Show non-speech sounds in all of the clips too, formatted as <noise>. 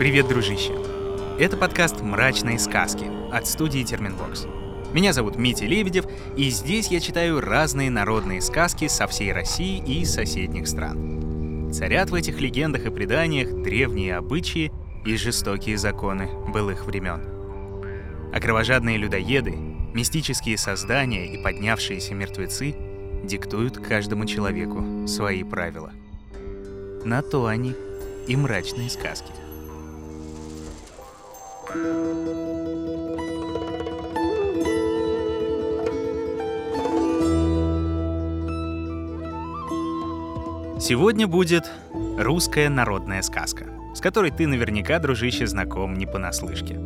Привет, дружище! Это подкаст «Мрачные сказки» от студии Терминвокс. Меня зовут Митя Лебедев, и здесь я читаю разные народные сказки со всей России и соседних стран. Царят в этих легендах и преданиях древние обычаи и жестокие законы былых времен. А кровожадные людоеды, мистические создания и поднявшиеся мертвецы диктуют каждому человеку свои правила. На то они и мрачные сказки. Сегодня будет русская народная сказка, с которой ты наверняка, дружище, знаком не понаслышке.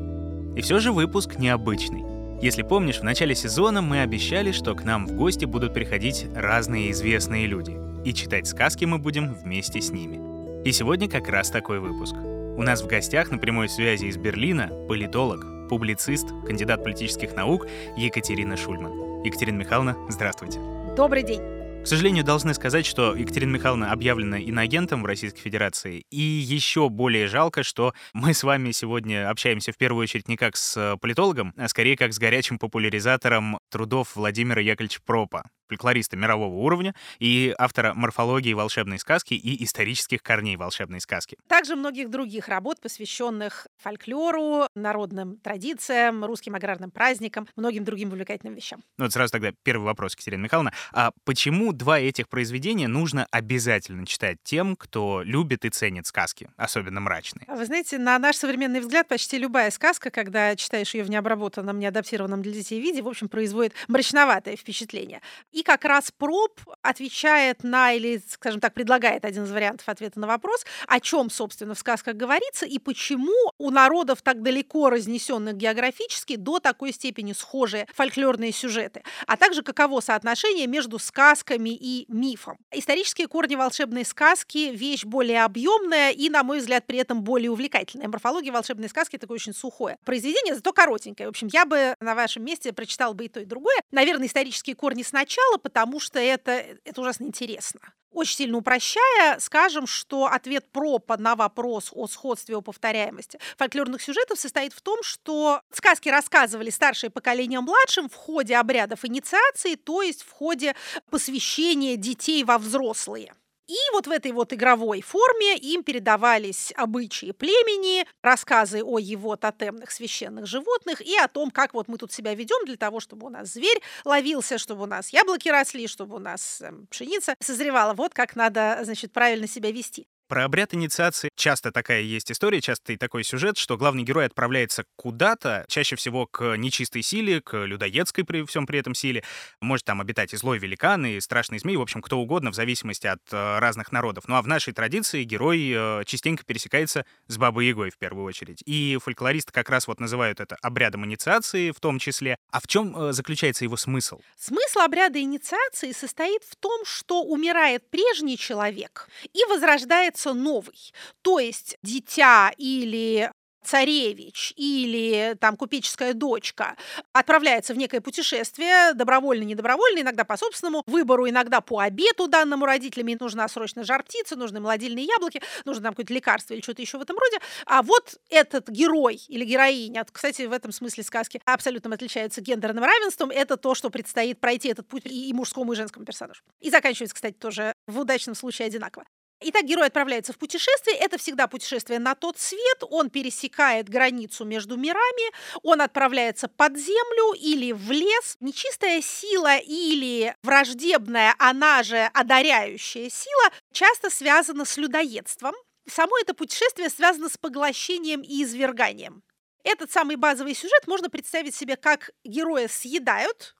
И все же выпуск необычный. Если помнишь, в начале сезона мы обещали, что к нам в гости будут приходить разные известные люди, и читать сказки мы будем вместе с ними. И сегодня как раз такой выпуск. У нас в гостях на прямой связи из Берлина политолог, публицист, кандидат политических наук Екатерина Шульман. Екатерина Михайловна, здравствуйте. Добрый день. К сожалению, должны сказать, что Екатерина Михайловна объявлена иноагентом в Российской Федерации. И еще более жалко, что мы с вами сегодня общаемся в первую очередь не как с политологом, а скорее как с горячим популяризатором трудов Владимира Яковлевича Пропа, фольклориста мирового уровня и автора морфологии волшебной сказки и исторических корней волшебной сказки. Также многих других работ, посвященных фольклору, народным традициям, русским аграрным праздникам, многим другим увлекательным вещам. Ну вот сразу тогда первый вопрос, Екатерина Михайловна. А почему два этих произведения нужно обязательно читать тем, кто любит и ценит сказки, особенно мрачные? Вы знаете, на наш современный взгляд, почти любая сказка, когда читаешь ее в необработанном, неадаптированном для детей виде, в общем, производит мрачноватое впечатление. И как раз проб отвечает на, или, скажем так, предлагает один из вариантов ответа на вопрос, о чем, собственно, в сказках говорится и почему у народов так далеко разнесенных географически до такой степени схожие фольклорные сюжеты, а также каково соотношение между сказками и мифом. Исторические корни волшебной сказки – вещь более объемная и, на мой взгляд, при этом более увлекательная. Морфология волшебной сказки – такое очень сухое произведение, зато коротенькое. В общем, я бы на вашем месте прочитал бы и то, и другое. Наверное, исторические корни сначала, сначала, потому что это, это ужасно интересно. Очень сильно упрощая, скажем, что ответ пропа на вопрос о сходстве, о повторяемости фольклорных сюжетов состоит в том, что сказки рассказывали старшее поколение младшим в ходе обрядов инициации, то есть в ходе посвящения детей во взрослые. И вот в этой вот игровой форме им передавались обычаи племени, рассказы о его тотемных священных животных и о том, как вот мы тут себя ведем для того, чтобы у нас зверь ловился, чтобы у нас яблоки росли, чтобы у нас эм, пшеница созревала. Вот как надо, значит, правильно себя вести. Про обряд инициации часто такая есть история, часто и такой сюжет, что главный герой отправляется куда-то, чаще всего к нечистой силе, к людоедской при всем при этом силе. Может там обитать и злой великан, и страшный змей, в общем, кто угодно, в зависимости от э, разных народов. Ну а в нашей традиции герой э, частенько пересекается с Бабой Ягой в первую очередь. И фольклористы как раз вот называют это обрядом инициации в том числе. А в чем э, заключается его смысл? Смысл обряда инициации состоит в том, что умирает прежний человек и возрождается появляется новый. То есть дитя или царевич или там купеческая дочка отправляется в некое путешествие, добровольно, недобровольно, иногда по собственному выбору, иногда по обету данному родителям, нужна срочно жар птица, нужны молодильные яблоки, нужно там какое-то лекарство или что-то еще в этом роде. А вот этот герой или героиня, кстати, в этом смысле сказки абсолютно отличаются гендерным равенством, это то, что предстоит пройти этот путь и мужскому, и женскому персонажу. И заканчивается, кстати, тоже в удачном случае одинаково. Итак, герой отправляется в путешествие. Это всегда путешествие на тот свет. Он пересекает границу между мирами. Он отправляется под землю или в лес. Нечистая сила или враждебная, она же одаряющая сила, часто связана с людоедством. Само это путешествие связано с поглощением и изверганием. Этот самый базовый сюжет можно представить себе как героя съедают,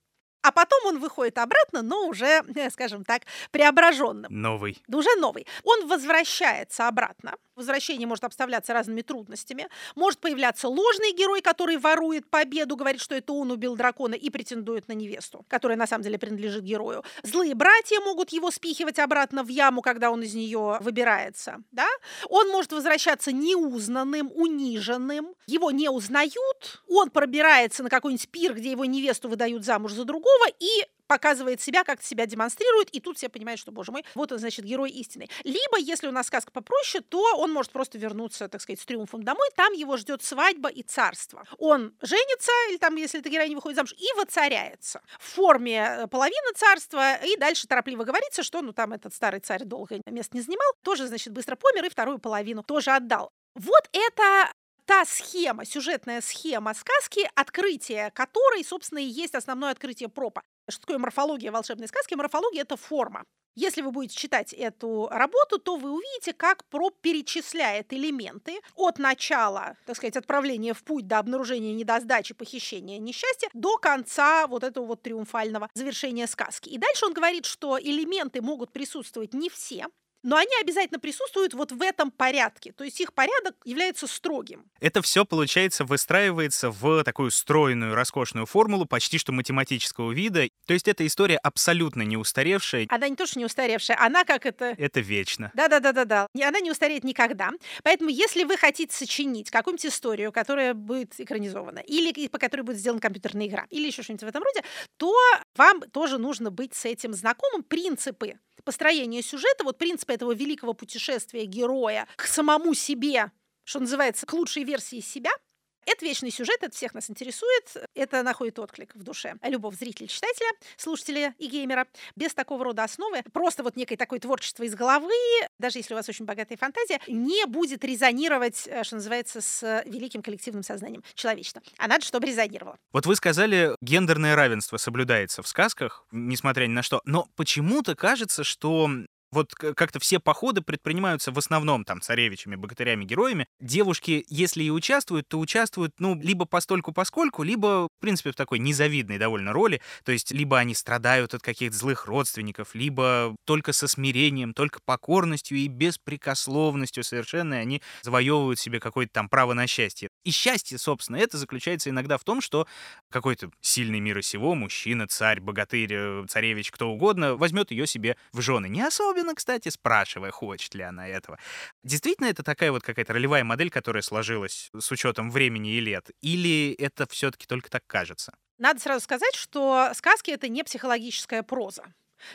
а потом он выходит обратно, но уже, скажем так, преображенным. Новый. Да уже новый. Он возвращается обратно. Возвращение может обставляться разными трудностями. Может появляться ложный герой, который ворует победу, говорит, что это он убил дракона и претендует на невесту, которая на самом деле принадлежит герою. Злые братья могут его спихивать обратно в яму, когда он из нее выбирается. Да? Он может возвращаться неузнанным, униженным. Его не узнают. Он пробирается на какой-нибудь пир, где его невесту выдают замуж за другого, и показывает себя, как себя демонстрирует, и тут все понимают, что, боже мой, вот он, значит, герой истины. Либо, если у нас сказка попроще, то он может просто вернуться, так сказать, с триумфом домой, там его ждет свадьба и царство. Он женится, или там, если эта героиня выходит замуж, и воцаряется в форме э, половины царства, и дальше торопливо говорится, что, ну, там этот старый царь долго мест не занимал, тоже, значит, быстро помер и вторую половину тоже отдал. Вот это та схема, сюжетная схема сказки, открытие которой, собственно, и есть основное открытие пропа. Что такое морфология волшебной сказки? Морфология — это форма. Если вы будете читать эту работу, то вы увидите, как Проб перечисляет элементы от начала, так сказать, отправления в путь до обнаружения недосдачи, похищения, несчастья, до конца вот этого вот триумфального завершения сказки. И дальше он говорит, что элементы могут присутствовать не все, но они обязательно присутствуют вот в этом порядке. То есть их порядок является строгим. Это все, получается, выстраивается в такую стройную, роскошную формулу почти что математического вида. То есть эта история абсолютно не устаревшая. Она не то, что не устаревшая, она как это... Это вечно. Да-да-да-да-да. Она не устареет никогда. Поэтому если вы хотите сочинить какую-нибудь историю, которая будет экранизована, или по которой будет сделана компьютерная игра, или еще что-нибудь в этом роде, то вам тоже нужно быть с этим знакомым. Принципы построение сюжета, вот принцип этого великого путешествия героя к самому себе, что называется, к лучшей версии себя – это вечный сюжет, это всех нас интересует, это находит отклик в душе любого зрителя, читателя, слушателя и геймера. Без такого рода основы, просто вот некое такое творчество из головы, даже если у вас очень богатая фантазия, не будет резонировать, э, что называется, с великим коллективным сознанием человечества. А надо, чтобы резонировало. Вот вы сказали, гендерное равенство соблюдается в сказках, несмотря ни на что, но почему-то кажется, что вот как-то все походы предпринимаются в основном там царевичами, богатырями, героями. Девушки, если и участвуют, то участвуют, ну, либо постольку поскольку, либо, в принципе, в такой незавидной довольно роли. То есть либо они страдают от каких-то злых родственников, либо только со смирением, только покорностью и беспрекословностью совершенно они завоевывают себе какое-то там право на счастье. И счастье, собственно, это заключается иногда в том, что какой-то сильный мира сего, мужчина, царь, богатырь, э, царевич, кто угодно, возьмет ее себе в жены. Не особенно особенно, кстати, спрашивая, хочет ли она этого. Действительно, это такая вот какая-то ролевая модель, которая сложилась с учетом времени и лет? Или это все-таки только так кажется? Надо сразу сказать, что сказки — это не психологическая проза.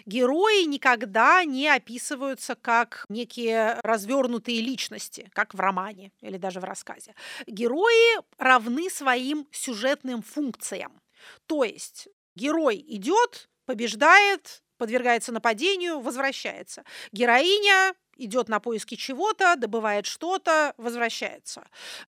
Герои никогда не описываются как некие развернутые личности, как в романе или даже в рассказе. Герои равны своим сюжетным функциям. То есть герой идет, побеждает, подвергается нападению, возвращается. Героиня идет на поиски чего-то, добывает что-то, возвращается.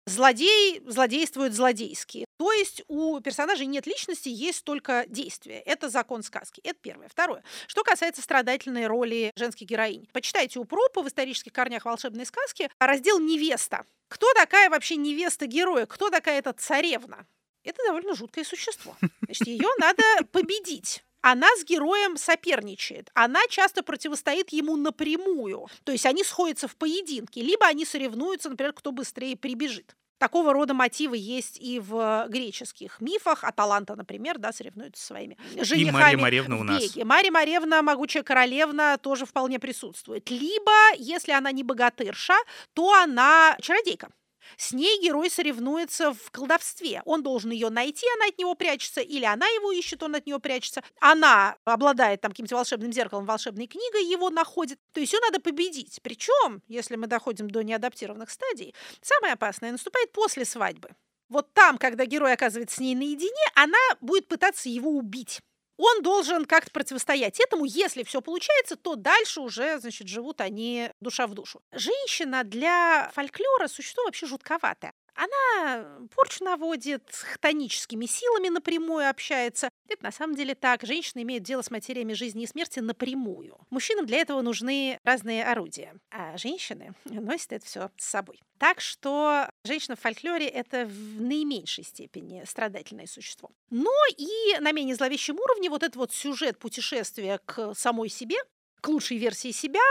Злодей злодействует злодейски. То есть у персонажей нет личности, есть только действие. Это закон сказки. Это первое. Второе. Что касается страдательной роли женских героинь. Почитайте у Пропа в исторических корнях волшебной сказки раздел «Невеста». Кто такая вообще невеста героя? Кто такая эта царевна? Это довольно жуткое существо. Значит, ее надо победить она с героем соперничает. Она часто противостоит ему напрямую. То есть они сходятся в поединке, либо они соревнуются, например, кто быстрее прибежит. Такого рода мотивы есть и в греческих мифах. Аталанта, например, да, соревнуется со своими женихами. И Мария Маревна у нас. Мария Маревна, могучая королевна, тоже вполне присутствует. Либо, если она не богатырша, то она чародейка. С ней герой соревнуется в колдовстве. Он должен ее найти, она от него прячется, или она его ищет, он от нее прячется. Она обладает там каким-то волшебным зеркалом, волшебной книгой, его находит. То есть ее надо победить. Причем, если мы доходим до неадаптированных стадий, самое опасное наступает после свадьбы. Вот там, когда герой оказывается с ней наедине, она будет пытаться его убить он должен как-то противостоять этому. Если все получается, то дальше уже, значит, живут они душа в душу. Женщина для фольклора существо вообще жутковатое. Она порчу наводит, с хтоническими силами напрямую общается. Это на самом деле так. Женщины имеют дело с материями жизни и смерти напрямую. Мужчинам для этого нужны разные орудия, а женщины <laughs> носят это все с собой. Так что женщина в фольклоре — это в наименьшей степени страдательное существо. Но и на менее зловещем уровне вот этот вот сюжет путешествия к самой себе, к лучшей версии себя,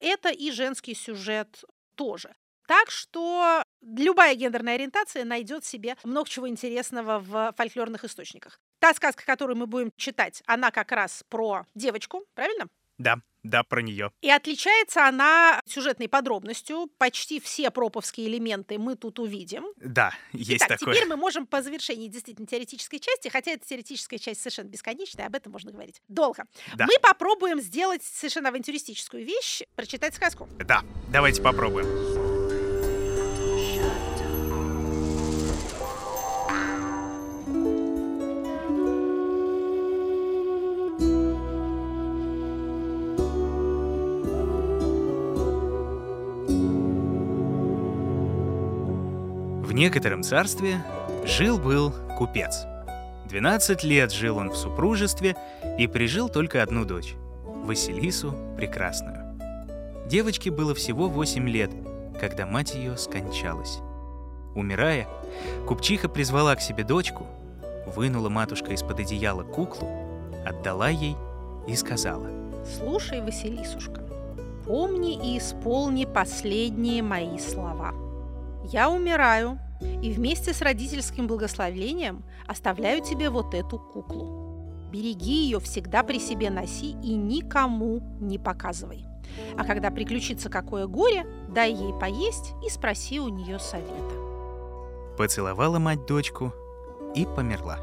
это и женский сюжет тоже. Так что любая гендерная ориентация найдет себе много чего интересного в фольклорных источниках. Та сказка, которую мы будем читать, она как раз про девочку, правильно? Да, да, про нее. И отличается она сюжетной подробностью. Почти все проповские элементы мы тут увидим. Да, есть Итак, такое. теперь мы можем по завершении действительно теоретической части, хотя эта теоретическая часть совершенно бесконечная, об этом можно говорить долго. Да. Мы попробуем сделать совершенно авантюристическую вещь, прочитать сказку. Да, давайте попробуем. В некотором царстве жил-был купец. 12 лет жил он в супружестве и прижил только одну дочь — Василису Прекрасную. Девочке было всего 8 лет, когда мать ее скончалась. Умирая, купчиха призвала к себе дочку, вынула матушка из-под одеяла куклу, отдала ей и сказала. Слушай, Василисушка, помни и исполни последние мои слова. Я умираю, и вместе с родительским благословением оставляю тебе вот эту куклу. Береги ее, всегда при себе носи и никому не показывай. А когда приключится какое горе, дай ей поесть и спроси у нее совета. Поцеловала мать дочку и померла.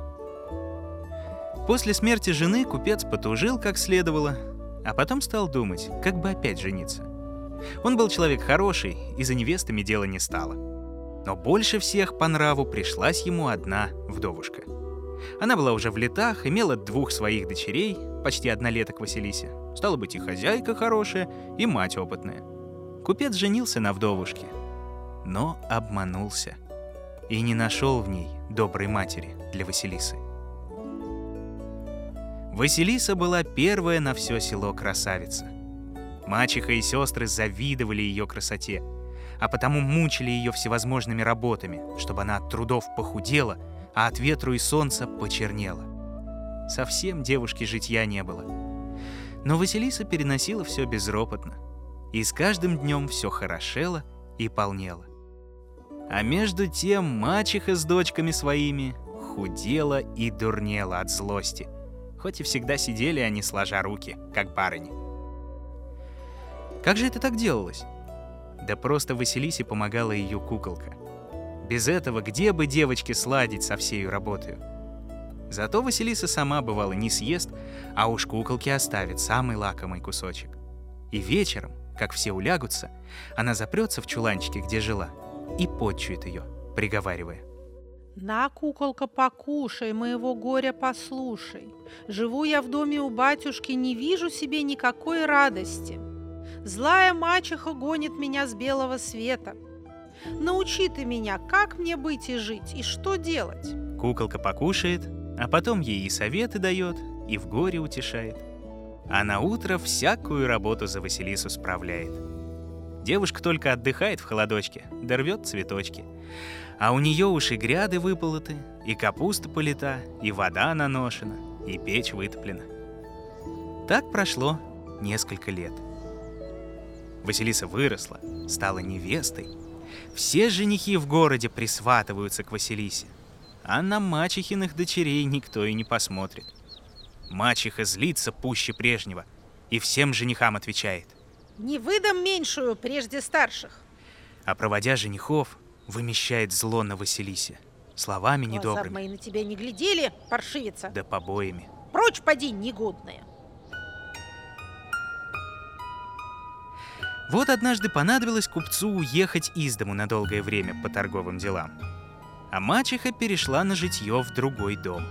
После смерти жены купец потужил как следовало, а потом стал думать, как бы опять жениться. Он был человек хороший, и за невестами дело не стало. Но больше всех по нраву пришлась ему одна вдовушка. Она была уже в летах, имела двух своих дочерей, почти однолеток Василисе. Стала быть, и хозяйка хорошая, и мать опытная. Купец женился на вдовушке, но обманулся и не нашел в ней доброй матери для Василисы. Василиса была первая на все село красавица. Мачеха и сестры завидовали ее красоте, а потому мучили ее всевозможными работами, чтобы она от трудов похудела, а от ветру и солнца почернела. Совсем девушке житья не было. Но Василиса переносила все безропотно, и с каждым днем все хорошело и полнело. А между тем мачеха с дочками своими худела и дурнела от злости, хоть и всегда сидели они сложа руки, как барыни. Как же это так делалось? Да просто Василисе помогала ее куколка. Без этого где бы девочке сладить со всею работой? Зато Василиса сама, бывало, не съест, а уж куколке оставит самый лакомый кусочек. И вечером, как все улягутся, она запрется в чуланчике, где жила, и подчует ее, приговаривая. На, куколка, покушай, моего горя послушай. Живу я в доме у батюшки, не вижу себе никакой радости. Злая мачеха гонит меня с белого света. Научи ты меня, как мне быть и жить, и что делать. Куколка покушает, а потом ей и советы дает, и в горе утешает. А на утро всякую работу за Василису справляет. Девушка только отдыхает в холодочке, да рвет цветочки. А у нее уж и гряды выполоты, и капуста полита, и вода наношена, и печь вытоплена. Так прошло несколько лет. Василиса выросла, стала невестой. Все женихи в городе присватываются к Василисе, а на мачехиных дочерей никто и не посмотрит. Мачеха злится пуще прежнего и всем женихам отвечает. Не выдам меньшую прежде старших. А проводя женихов, вымещает зло на Василисе. Словами Глаза недобрыми, мои на тебя не глядели, паршивица. да побоями. Прочь поди, негодная. Вот однажды понадобилось купцу уехать из дому на долгое время по торговым делам. А мачеха перешла на житье в другой дом.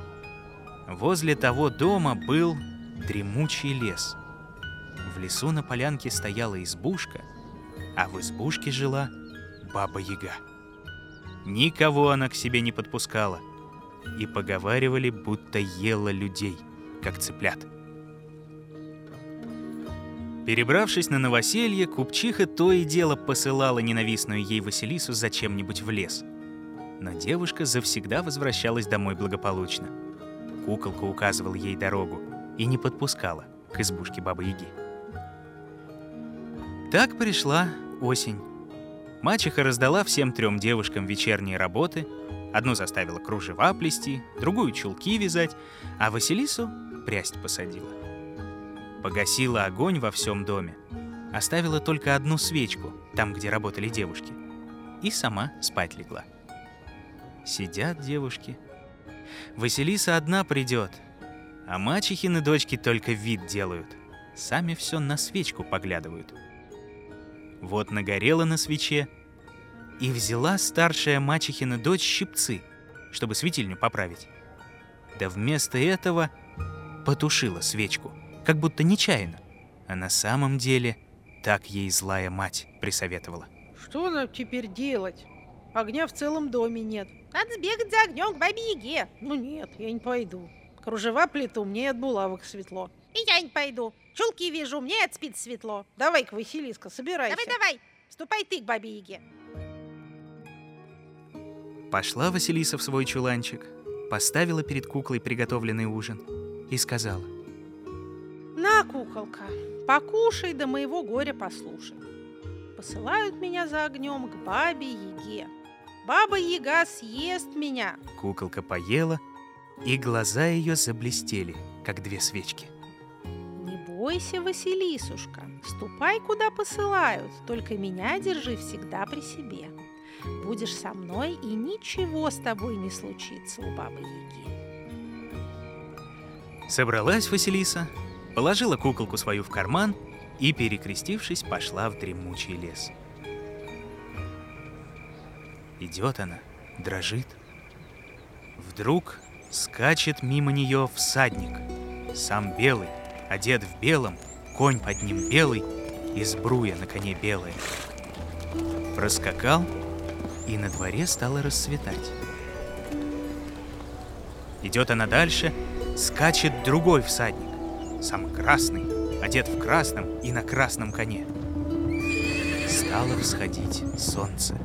Возле того дома был дремучий лес. В лесу на полянке стояла избушка, а в избушке жила Баба-Яга. Никого она к себе не подпускала, и поговаривали, будто ела людей, как цыплят. Перебравшись на новоселье, купчиха то и дело посылала ненавистную ей Василису зачем-нибудь в лес. Но девушка завсегда возвращалась домой благополучно. Куколка указывала ей дорогу и не подпускала к избушке Бабы-Яги. Так пришла осень. Мачеха раздала всем трем девушкам вечерние работы. Одну заставила кружева плести, другую чулки вязать, а Василису прясть посадила. Погасила огонь во всем доме, оставила только одну свечку, там, где работали девушки, и сама спать легла. Сидят девушки. Василиса одна придет, а мачехины дочки только вид делают. Сами все на свечку поглядывают. Вот нагорела на свече, и взяла старшая мачехина дочь щипцы, чтобы светильню поправить. Да вместо этого потушила свечку, как будто нечаянно. А на самом деле так ей злая мать присоветовала. Что нам теперь делать? Огня в целом доме нет. Надо сбегать за огнем к бабе Яге. Ну нет, я не пойду. Кружева плиту, мне от булавок светло. И я не пойду. Чулки вижу, мне от спид светло. Давай-ка, Василиска, собирайся. Давай, давай. Ступай ты к бабе Яге. Пошла Василиса в свой чуланчик, поставила перед куклой приготовленный ужин и сказала. На, куколка, покушай, да моего горя послушай. Посылают меня за огнем к бабе Яге. Баба Яга съест меня. Куколка поела, и глаза ее заблестели, как две свечки. Не бойся, Василисушка, ступай, куда посылают, только меня держи всегда при себе. Будешь со мной, и ничего с тобой не случится у бабы Яги. Собралась Василиса, положила куколку свою в карман и, перекрестившись, пошла в дремучий лес. Идет она, дрожит. Вдруг скачет мимо нее всадник, сам белый, одет в белом, конь под ним белый, и сбруя на коне белая. Проскакал, и на дворе стало расцветать. Идет она дальше, скачет другой всадник, сам красный, одет в красном и на красном коне. Стало всходить солнце.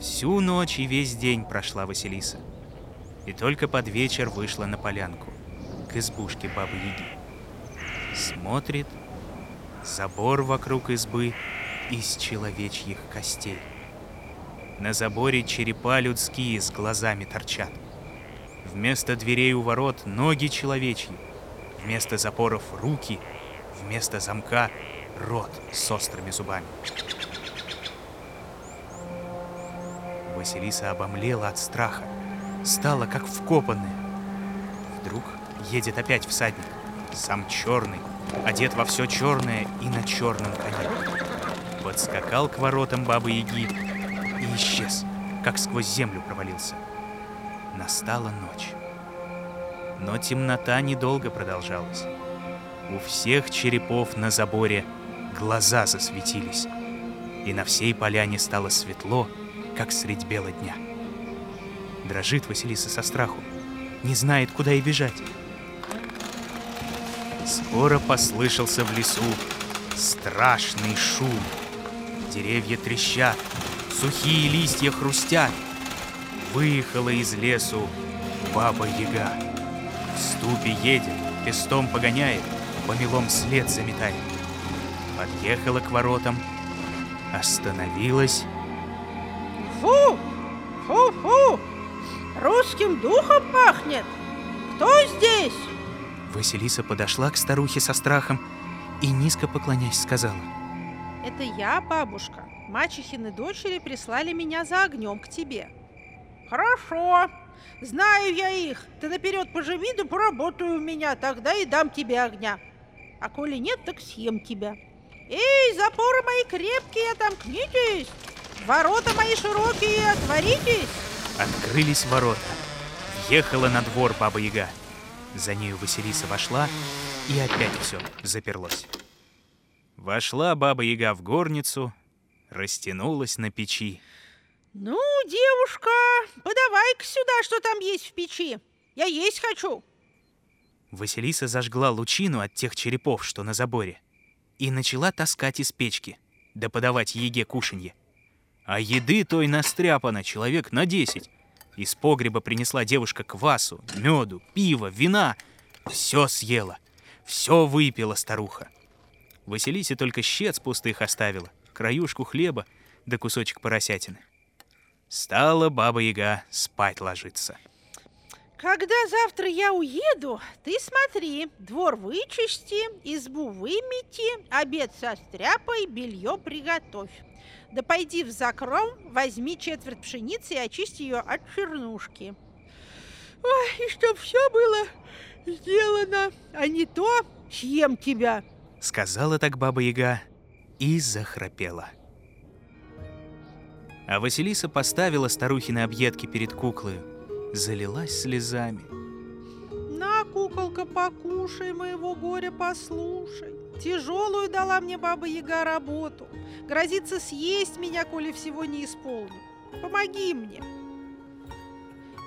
Всю ночь и весь день прошла Василиса. И только под вечер вышла на полянку, к избушке Бабы Яги. Смотрит, забор вокруг избы из человечьих костей. На заборе черепа людские с глазами торчат. Вместо дверей у ворот ноги человечьи, вместо запоров руки, вместо замка рот с острыми зубами. Василиса обомлела от страха, стала как вкопанная. Вдруг едет опять всадник, сам черный, одет во все черное и на черном коне. Подскакал к воротам Бабы Яги и исчез, как сквозь землю провалился. Настала ночь. Но темнота недолго продолжалась. У всех черепов на заборе глаза засветились, и на всей поляне стало светло, как средь бела дня. Дрожит Василиса со страху, не знает, куда и бежать. Скоро послышался в лесу страшный шум. Деревья трещат, сухие листья хрустят. Выехала из лесу баба Яга. В ступе едет, пестом погоняет, помелом след заметает. Подъехала к воротам, остановилась Фу! Фу-фу! Русским духом пахнет! Кто здесь? Василиса подошла к старухе со страхом и, низко поклоняясь, сказала. Это я, бабушка. Мачехины дочери прислали меня за огнем к тебе. Хорошо. Знаю я их. Ты наперед поживи, да поработай у меня, тогда и дам тебе огня. А коли нет, так съем тебя. Эй, запоры мои крепкие, отомкнитесь! Ворота мои широкие, отворитесь! Открылись ворота. Въехала на двор Баба Яга. За нею Василиса вошла, и опять все заперлось. Вошла Баба Яга в горницу, растянулась на печи. Ну, девушка, подавай-ка сюда, что там есть в печи. Я есть хочу. Василиса зажгла лучину от тех черепов, что на заборе, и начала таскать из печки, да подавать Еге кушанье. А еды той настряпано человек на десять. Из погреба принесла девушка квасу, меду, пива, вина. Все съела, все выпила старуха. Василисе только щец пустых оставила, краюшку хлеба да кусочек поросятины. Стала баба-яга спать ложиться. Когда завтра я уеду, ты смотри, двор вычисти, избу вымети, обед состряпай, белье приготовь. Да пойди в закром, возьми четверть пшеницы и очисти ее от чернушки. Ой, и чтоб все было сделано, а не то съем тебя. Сказала так Баба Яга и захрапела. А Василиса поставила старухины объедки перед куклою, залилась слезами. На, куколка, покушай моего горя, послушай. Тяжелую дала мне баба Яга работу. Грозится съесть меня, коли всего не исполню. Помоги мне.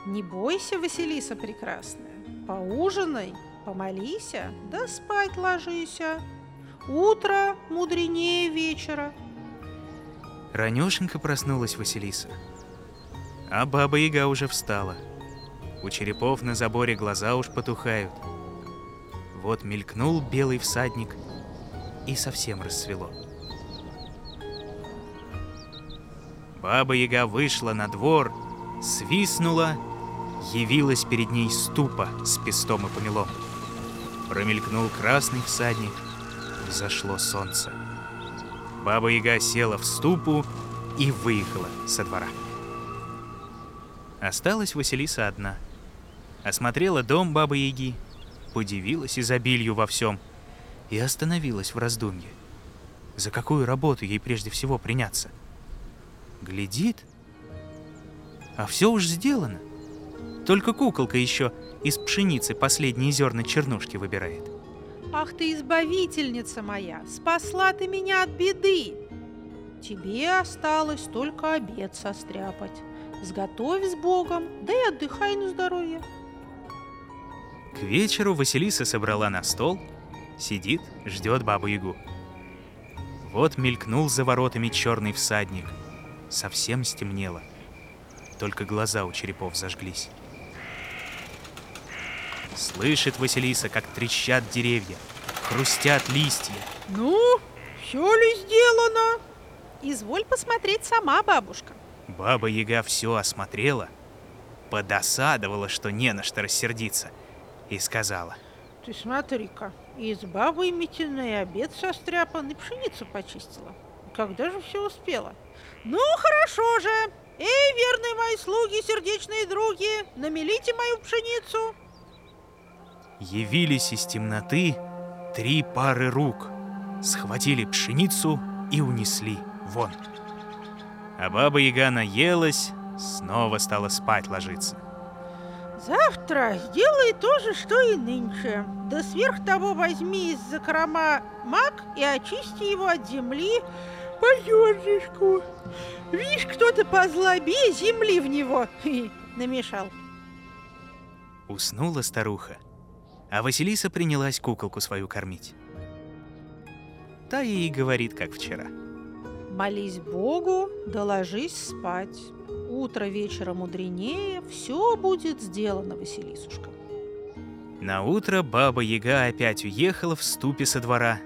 Не бойся, Василиса прекрасная. Поужинай, помолись, да спать ложися. Утро мудренее вечера. Ранешенько проснулась Василиса. А Баба Яга уже встала. У черепов на заборе глаза уж потухают. Вот мелькнул белый всадник, и совсем рассвело. Баба Яга вышла на двор, свистнула, явилась перед ней ступа с пестом и помелом. Промелькнул красный всадник, взошло солнце. Баба Яга села в ступу и выехала со двора. Осталась Василиса одна. Осмотрела дом Бабы Яги, подивилась изобилию во всем и остановилась в раздумье. За какую работу ей прежде всего приняться? Глядит, а все уж сделано. Только куколка еще из пшеницы последние зерна чернушки выбирает. Ах ты, избавительница моя, спасла ты меня от беды. Тебе осталось только обед состряпать. Сготовь с Богом, да и отдыхай на здоровье. К вечеру Василиса собрала на стол, сидит, ждет бабу-ягу. Вот мелькнул за воротами черный всадник. Совсем стемнело. Только глаза у черепов зажглись. Слышит Василиса, как трещат деревья, хрустят листья. Ну, все ли сделано? Изволь посмотреть сама, бабушка. Баба Яга все осмотрела, подосадовала, что не на что рассердиться, и сказала. Ты смотри-ка, изба выметена, и обед состряпан, и пшеницу почистила. Когда же все успела? Ну, хорошо же! Эй, верные мои слуги, сердечные други, намелите мою пшеницу. Явились из темноты три пары рук, схватили пшеницу и унесли вон. А баба Яга наелась, снова стала спать ложиться. Завтра сделай то же, что и нынче. Да сверх того возьми из закрома мак и очисти его от земли по зернышку. Видишь, кто-то позлобее земли в него <laughs> намешал. Уснула старуха, а Василиса принялась куколку свою кормить. Та ей говорит, как вчера. Молись Богу, да ложись спать. Утро вечера мудренее, все будет сделано, Василисушка. На утро баба Яга опять уехала в ступе со двора,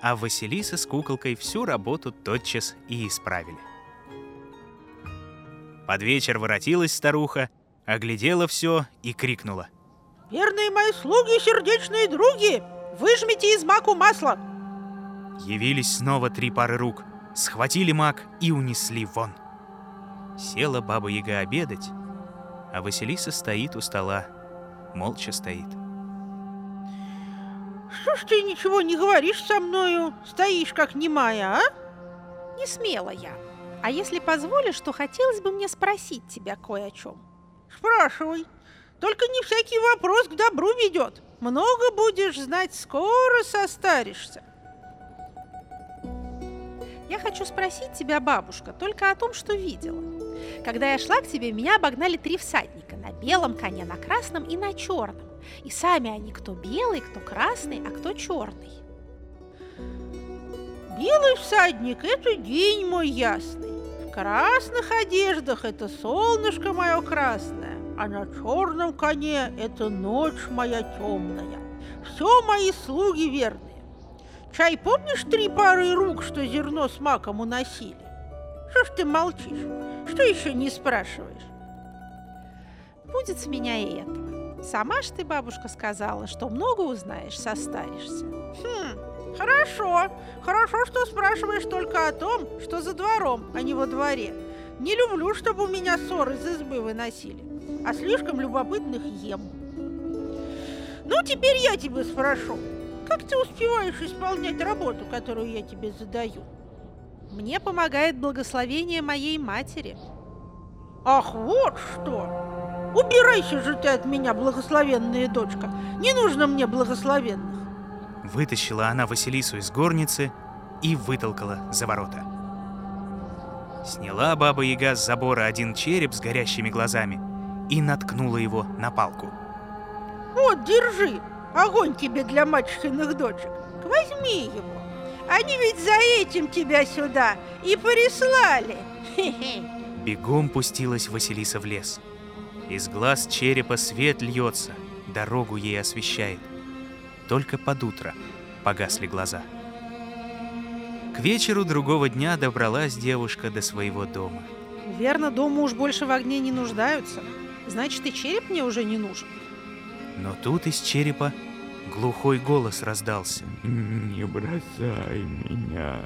а Василиса с куколкой всю работу тотчас и исправили. Под вечер воротилась старуха, оглядела все и крикнула. Верные мои слуги и сердечные други, выжмите из маку масло. Явились снова три пары рук, схватили мак и унесли вон. Села баба Яга обедать, а Василиса стоит у стола, молча стоит. Что ж ты ничего не говоришь со мною? Стоишь как немая, а? Не смела я. А если позволишь, то хотелось бы мне спросить тебя кое о чем. Спрашивай. Только не всякий вопрос к добру ведет. Много будешь знать, скоро состаришься. Я хочу спросить тебя, бабушка, только о том, что видела. Когда я шла к тебе, меня обогнали три всадника на белом коне, на красном и на черном. И сами они кто белый, кто красный, а кто черный. Белый всадник – это день мой ясный. В красных одеждах – это солнышко мое красное, а на черном коне – это ночь моя темная. Все мои слуги верные. Чай, помнишь три пары рук, что зерно с маком уносили? Что ж ты молчишь? Что еще не спрашиваешь? Будет с меня и этого. Сама ж ты, бабушка, сказала, что много узнаешь, состаришься. Хм, хорошо. Хорошо, что спрашиваешь только о том, что за двором, а не во дворе. Не люблю, чтобы у меня ссоры из избы выносили, а слишком любопытных ем. Ну, теперь я тебя спрошу. Как ты успеваешь исполнять работу, которую я тебе задаю? Мне помогает благословение моей матери. Ах, вот что! Убирайся же ты от меня, благословенная дочка. Не нужно мне благословенных. Вытащила она Василису из горницы и вытолкала за ворота. Сняла баба Яга с забора один череп с горящими глазами и наткнула его на палку. Вот, держи, огонь тебе для мачехиных дочек. Возьми его. Они ведь за этим тебя сюда и прислали. Бегом пустилась Василиса в лес. Из глаз черепа свет льется, дорогу ей освещает. Только под утро погасли глаза. К вечеру другого дня добралась девушка до своего дома. Верно, дома уж больше в огне не нуждаются. Значит, и череп мне уже не нужен. Но тут из черепа глухой голос раздался. Не бросай меня,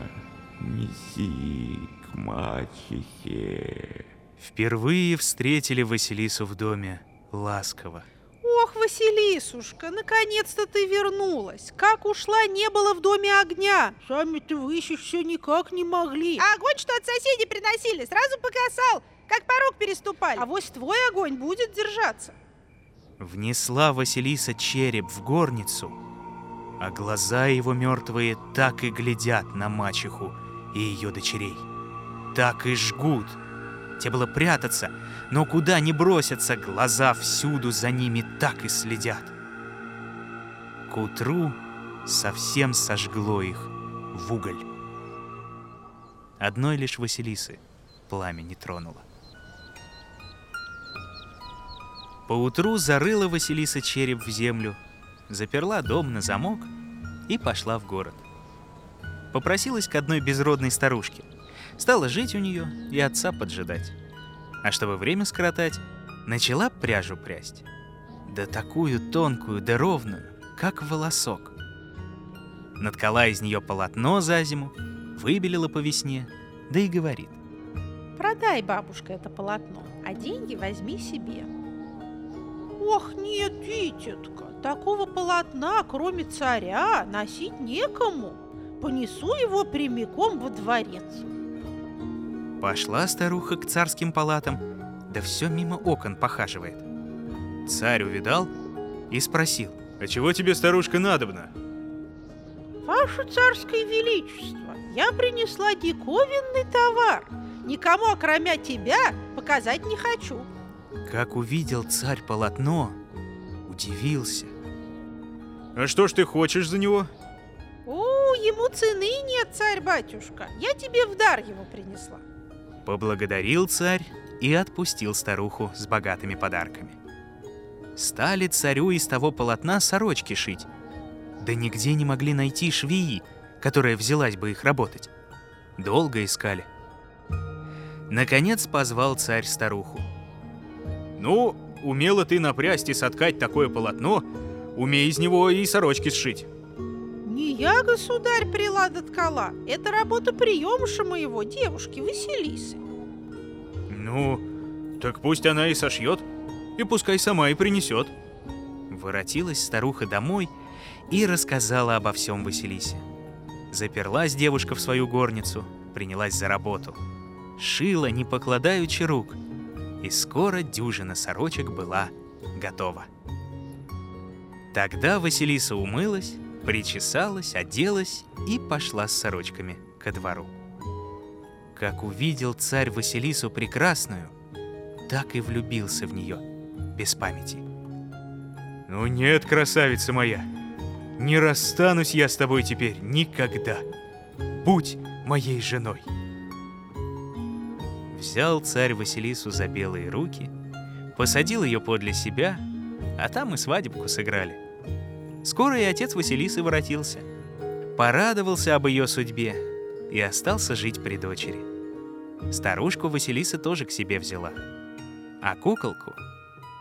неси к мачехе. Впервые встретили Василису в доме ласково. Ох, Василисушка, наконец-то ты вернулась. Как ушла, не было в доме огня. Сами-то вы еще все никак не могли. А огонь, что от соседей приносили, сразу погасал, как порог переступали. А вось твой огонь будет держаться. Внесла Василиса череп в горницу, а глаза его мертвые так и глядят на мачеху и ее дочерей. Так и жгут. Те было прятаться, но куда ни бросятся, глаза всюду за ними так и следят. К утру совсем сожгло их в уголь. Одной лишь Василисы пламя не тронуло. Поутру зарыла Василиса череп в землю, заперла дом на замок и пошла в город. Попросилась к одной безродной старушке. Стала жить у нее и отца поджидать. А чтобы время скоротать, начала пряжу прясть. Да такую тонкую да ровную, как волосок. Наткала из нее полотно за зиму, выбелила по весне, да и говорит. Продай, бабушка, это полотно, а деньги возьми себе. Ох, нет, дитятка, такого полотна, кроме царя, носить некому. Понесу его прямиком во дворец. Пошла старуха к царским палатам, да все мимо окон похаживает. Царь увидал и спросил, «А чего тебе, старушка, надобно?» Ваше царское величество, я принесла диковинный товар. Никому, окромя тебя, показать не хочу. Как увидел царь полотно, удивился. А что ж ты хочешь за него? О, ему цены нет, царь-батюшка. Я тебе в дар его принесла. Поблагодарил царь и отпустил старуху с богатыми подарками. Стали царю из того полотна сорочки шить. Да нигде не могли найти швеи, которая взялась бы их работать. Долго искали. Наконец позвал царь старуху. Ну, умела ты напрясть и соткать такое полотно, умей из него и сорочки сшить. Не я, государь, прилада ткала. Это работа приемыша моего, девушки Василисы. Ну, так пусть она и сошьет, и пускай сама и принесет. Воротилась старуха домой и рассказала обо всем Василисе. Заперлась девушка в свою горницу, принялась за работу. Шила, не покладаючи рук, и скоро дюжина сорочек была готова. Тогда Василиса умылась, причесалась, оделась и пошла с сорочками ко двору. Как увидел царь Василису прекрасную, так и влюбился в нее без памяти. Ну нет, красавица моя, не расстанусь я с тобой теперь никогда. Будь моей женой. Взял царь Василису за белые руки, посадил ее подле себя, а там и свадебку сыграли. Скоро и отец Василисы воротился. Порадовался об ее судьбе и остался жить при дочери. Старушку Василиса тоже к себе взяла. А куколку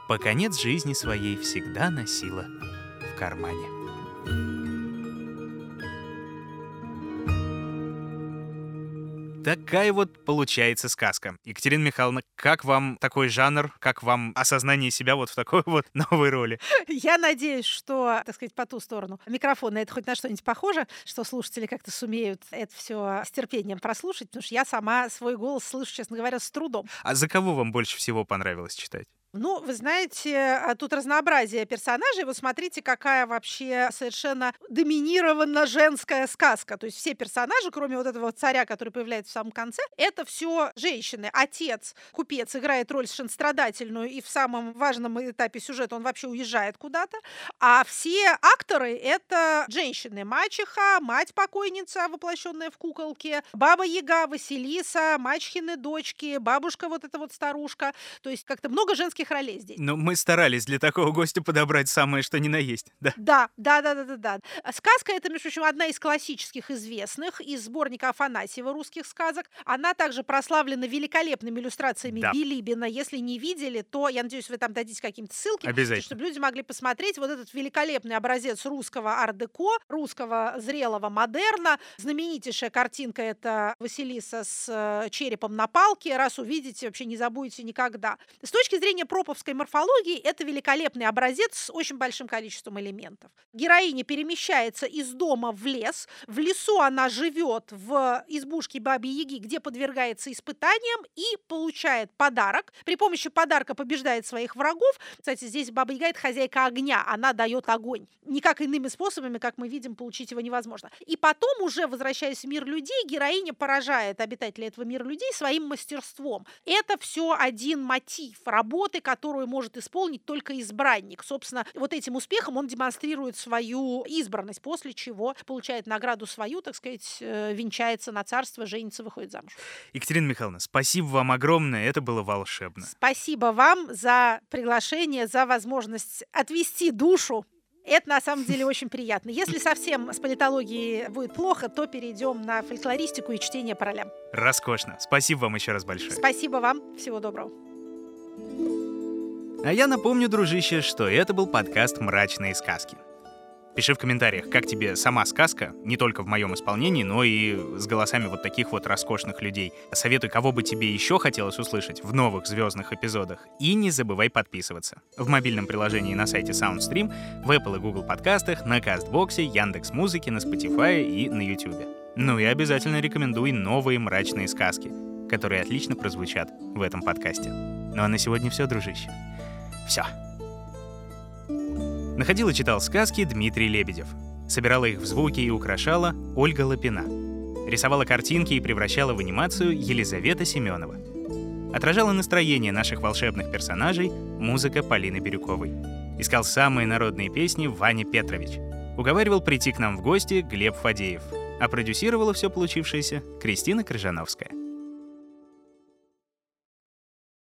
по конец жизни своей всегда носила в кармане. Такая вот получается сказка. Екатерина Михайловна, как вам такой жанр, как вам осознание себя вот в такой <laughs> вот новой роли? Я надеюсь, что, так сказать, по ту сторону микрофона это хоть на что-нибудь похоже, что слушатели как-то сумеют это все с терпением прослушать, потому что я сама свой голос слышу, честно говоря, с трудом. А за кого вам больше всего понравилось читать? Ну, вы знаете, а тут разнообразие персонажей. Вот смотрите, какая вообще совершенно доминированно женская сказка. То есть все персонажи, кроме вот этого царя, который появляется в самом конце, это все женщины. Отец, купец, играет роль совершенно страдательную, и в самом важном этапе сюжета он вообще уезжает куда-то. А все акторы — это женщины. Мачеха, мать-покойница, воплощенная в куколке, баба-яга, Василиса, мачхины дочки, бабушка вот эта вот старушка. То есть как-то много женских женских ролей здесь. Но мы старались для такого гостя подобрать самое, что ни на есть, да? Да, да, да, да, да, да. Сказка это, между прочим, одна из классических известных из сборника Афанасьева русских сказок. Она также прославлена великолепными иллюстрациями да. Билибина. Если не видели, то я надеюсь, вы там дадите какие-то ссылки, Обязательно. чтобы люди могли посмотреть вот этот великолепный образец русского ар-деко, русского зрелого модерна. Знаменитейшая картинка это Василиса с э, черепом на палке. Раз увидите, вообще не забудете никогда. С точки зрения проповской морфологии это великолепный образец с очень большим количеством элементов. Героиня перемещается из дома в лес. В лесу она живет в избушке Баби Яги, где подвергается испытаниям и получает подарок. При помощи подарка побеждает своих врагов. Кстати, здесь Баба Яга — это хозяйка огня. Она дает огонь. Никак иными способами, как мы видим, получить его невозможно. И потом, уже возвращаясь в мир людей, героиня поражает обитателей этого мира людей своим мастерством. Это все один мотив работы, которую может исполнить только избранник. Собственно, вот этим успехом он демонстрирует свою избранность, после чего получает награду свою, так сказать, э, венчается на царство, женится, выходит замуж. Екатерина Михайловна, спасибо вам огромное, это было волшебно. Спасибо вам за приглашение, за возможность отвести душу это на самом деле очень приятно. Если совсем с политологией будет плохо, то перейдем на фольклористику и чтение по ролям. Роскошно. Спасибо вам еще раз большое. Спасибо вам. Всего доброго. А я напомню, дружище, что это был подкаст «Мрачные сказки». Пиши в комментариях, как тебе сама сказка, не только в моем исполнении, но и с голосами вот таких вот роскошных людей. Советуй, кого бы тебе еще хотелось услышать в новых звездных эпизодах. И не забывай подписываться. В мобильном приложении на сайте SoundStream, в Apple и Google подкастах, на Кастбоксе, Яндекс Музыке, на Spotify и на YouTube. Ну и обязательно рекомендуй новые мрачные сказки, которые отлично прозвучат в этом подкасте. Ну а на сегодня все, дружище. Все. Находил и читал сказки Дмитрий Лебедев. Собирала их в звуки и украшала Ольга Лапина. Рисовала картинки и превращала в анимацию Елизавета Семенова. Отражала настроение наших волшебных персонажей музыка Полины Бирюковой. Искал самые народные песни Ваня Петрович. Уговаривал прийти к нам в гости Глеб Фадеев. А продюсировала все получившееся Кристина Крыжановская.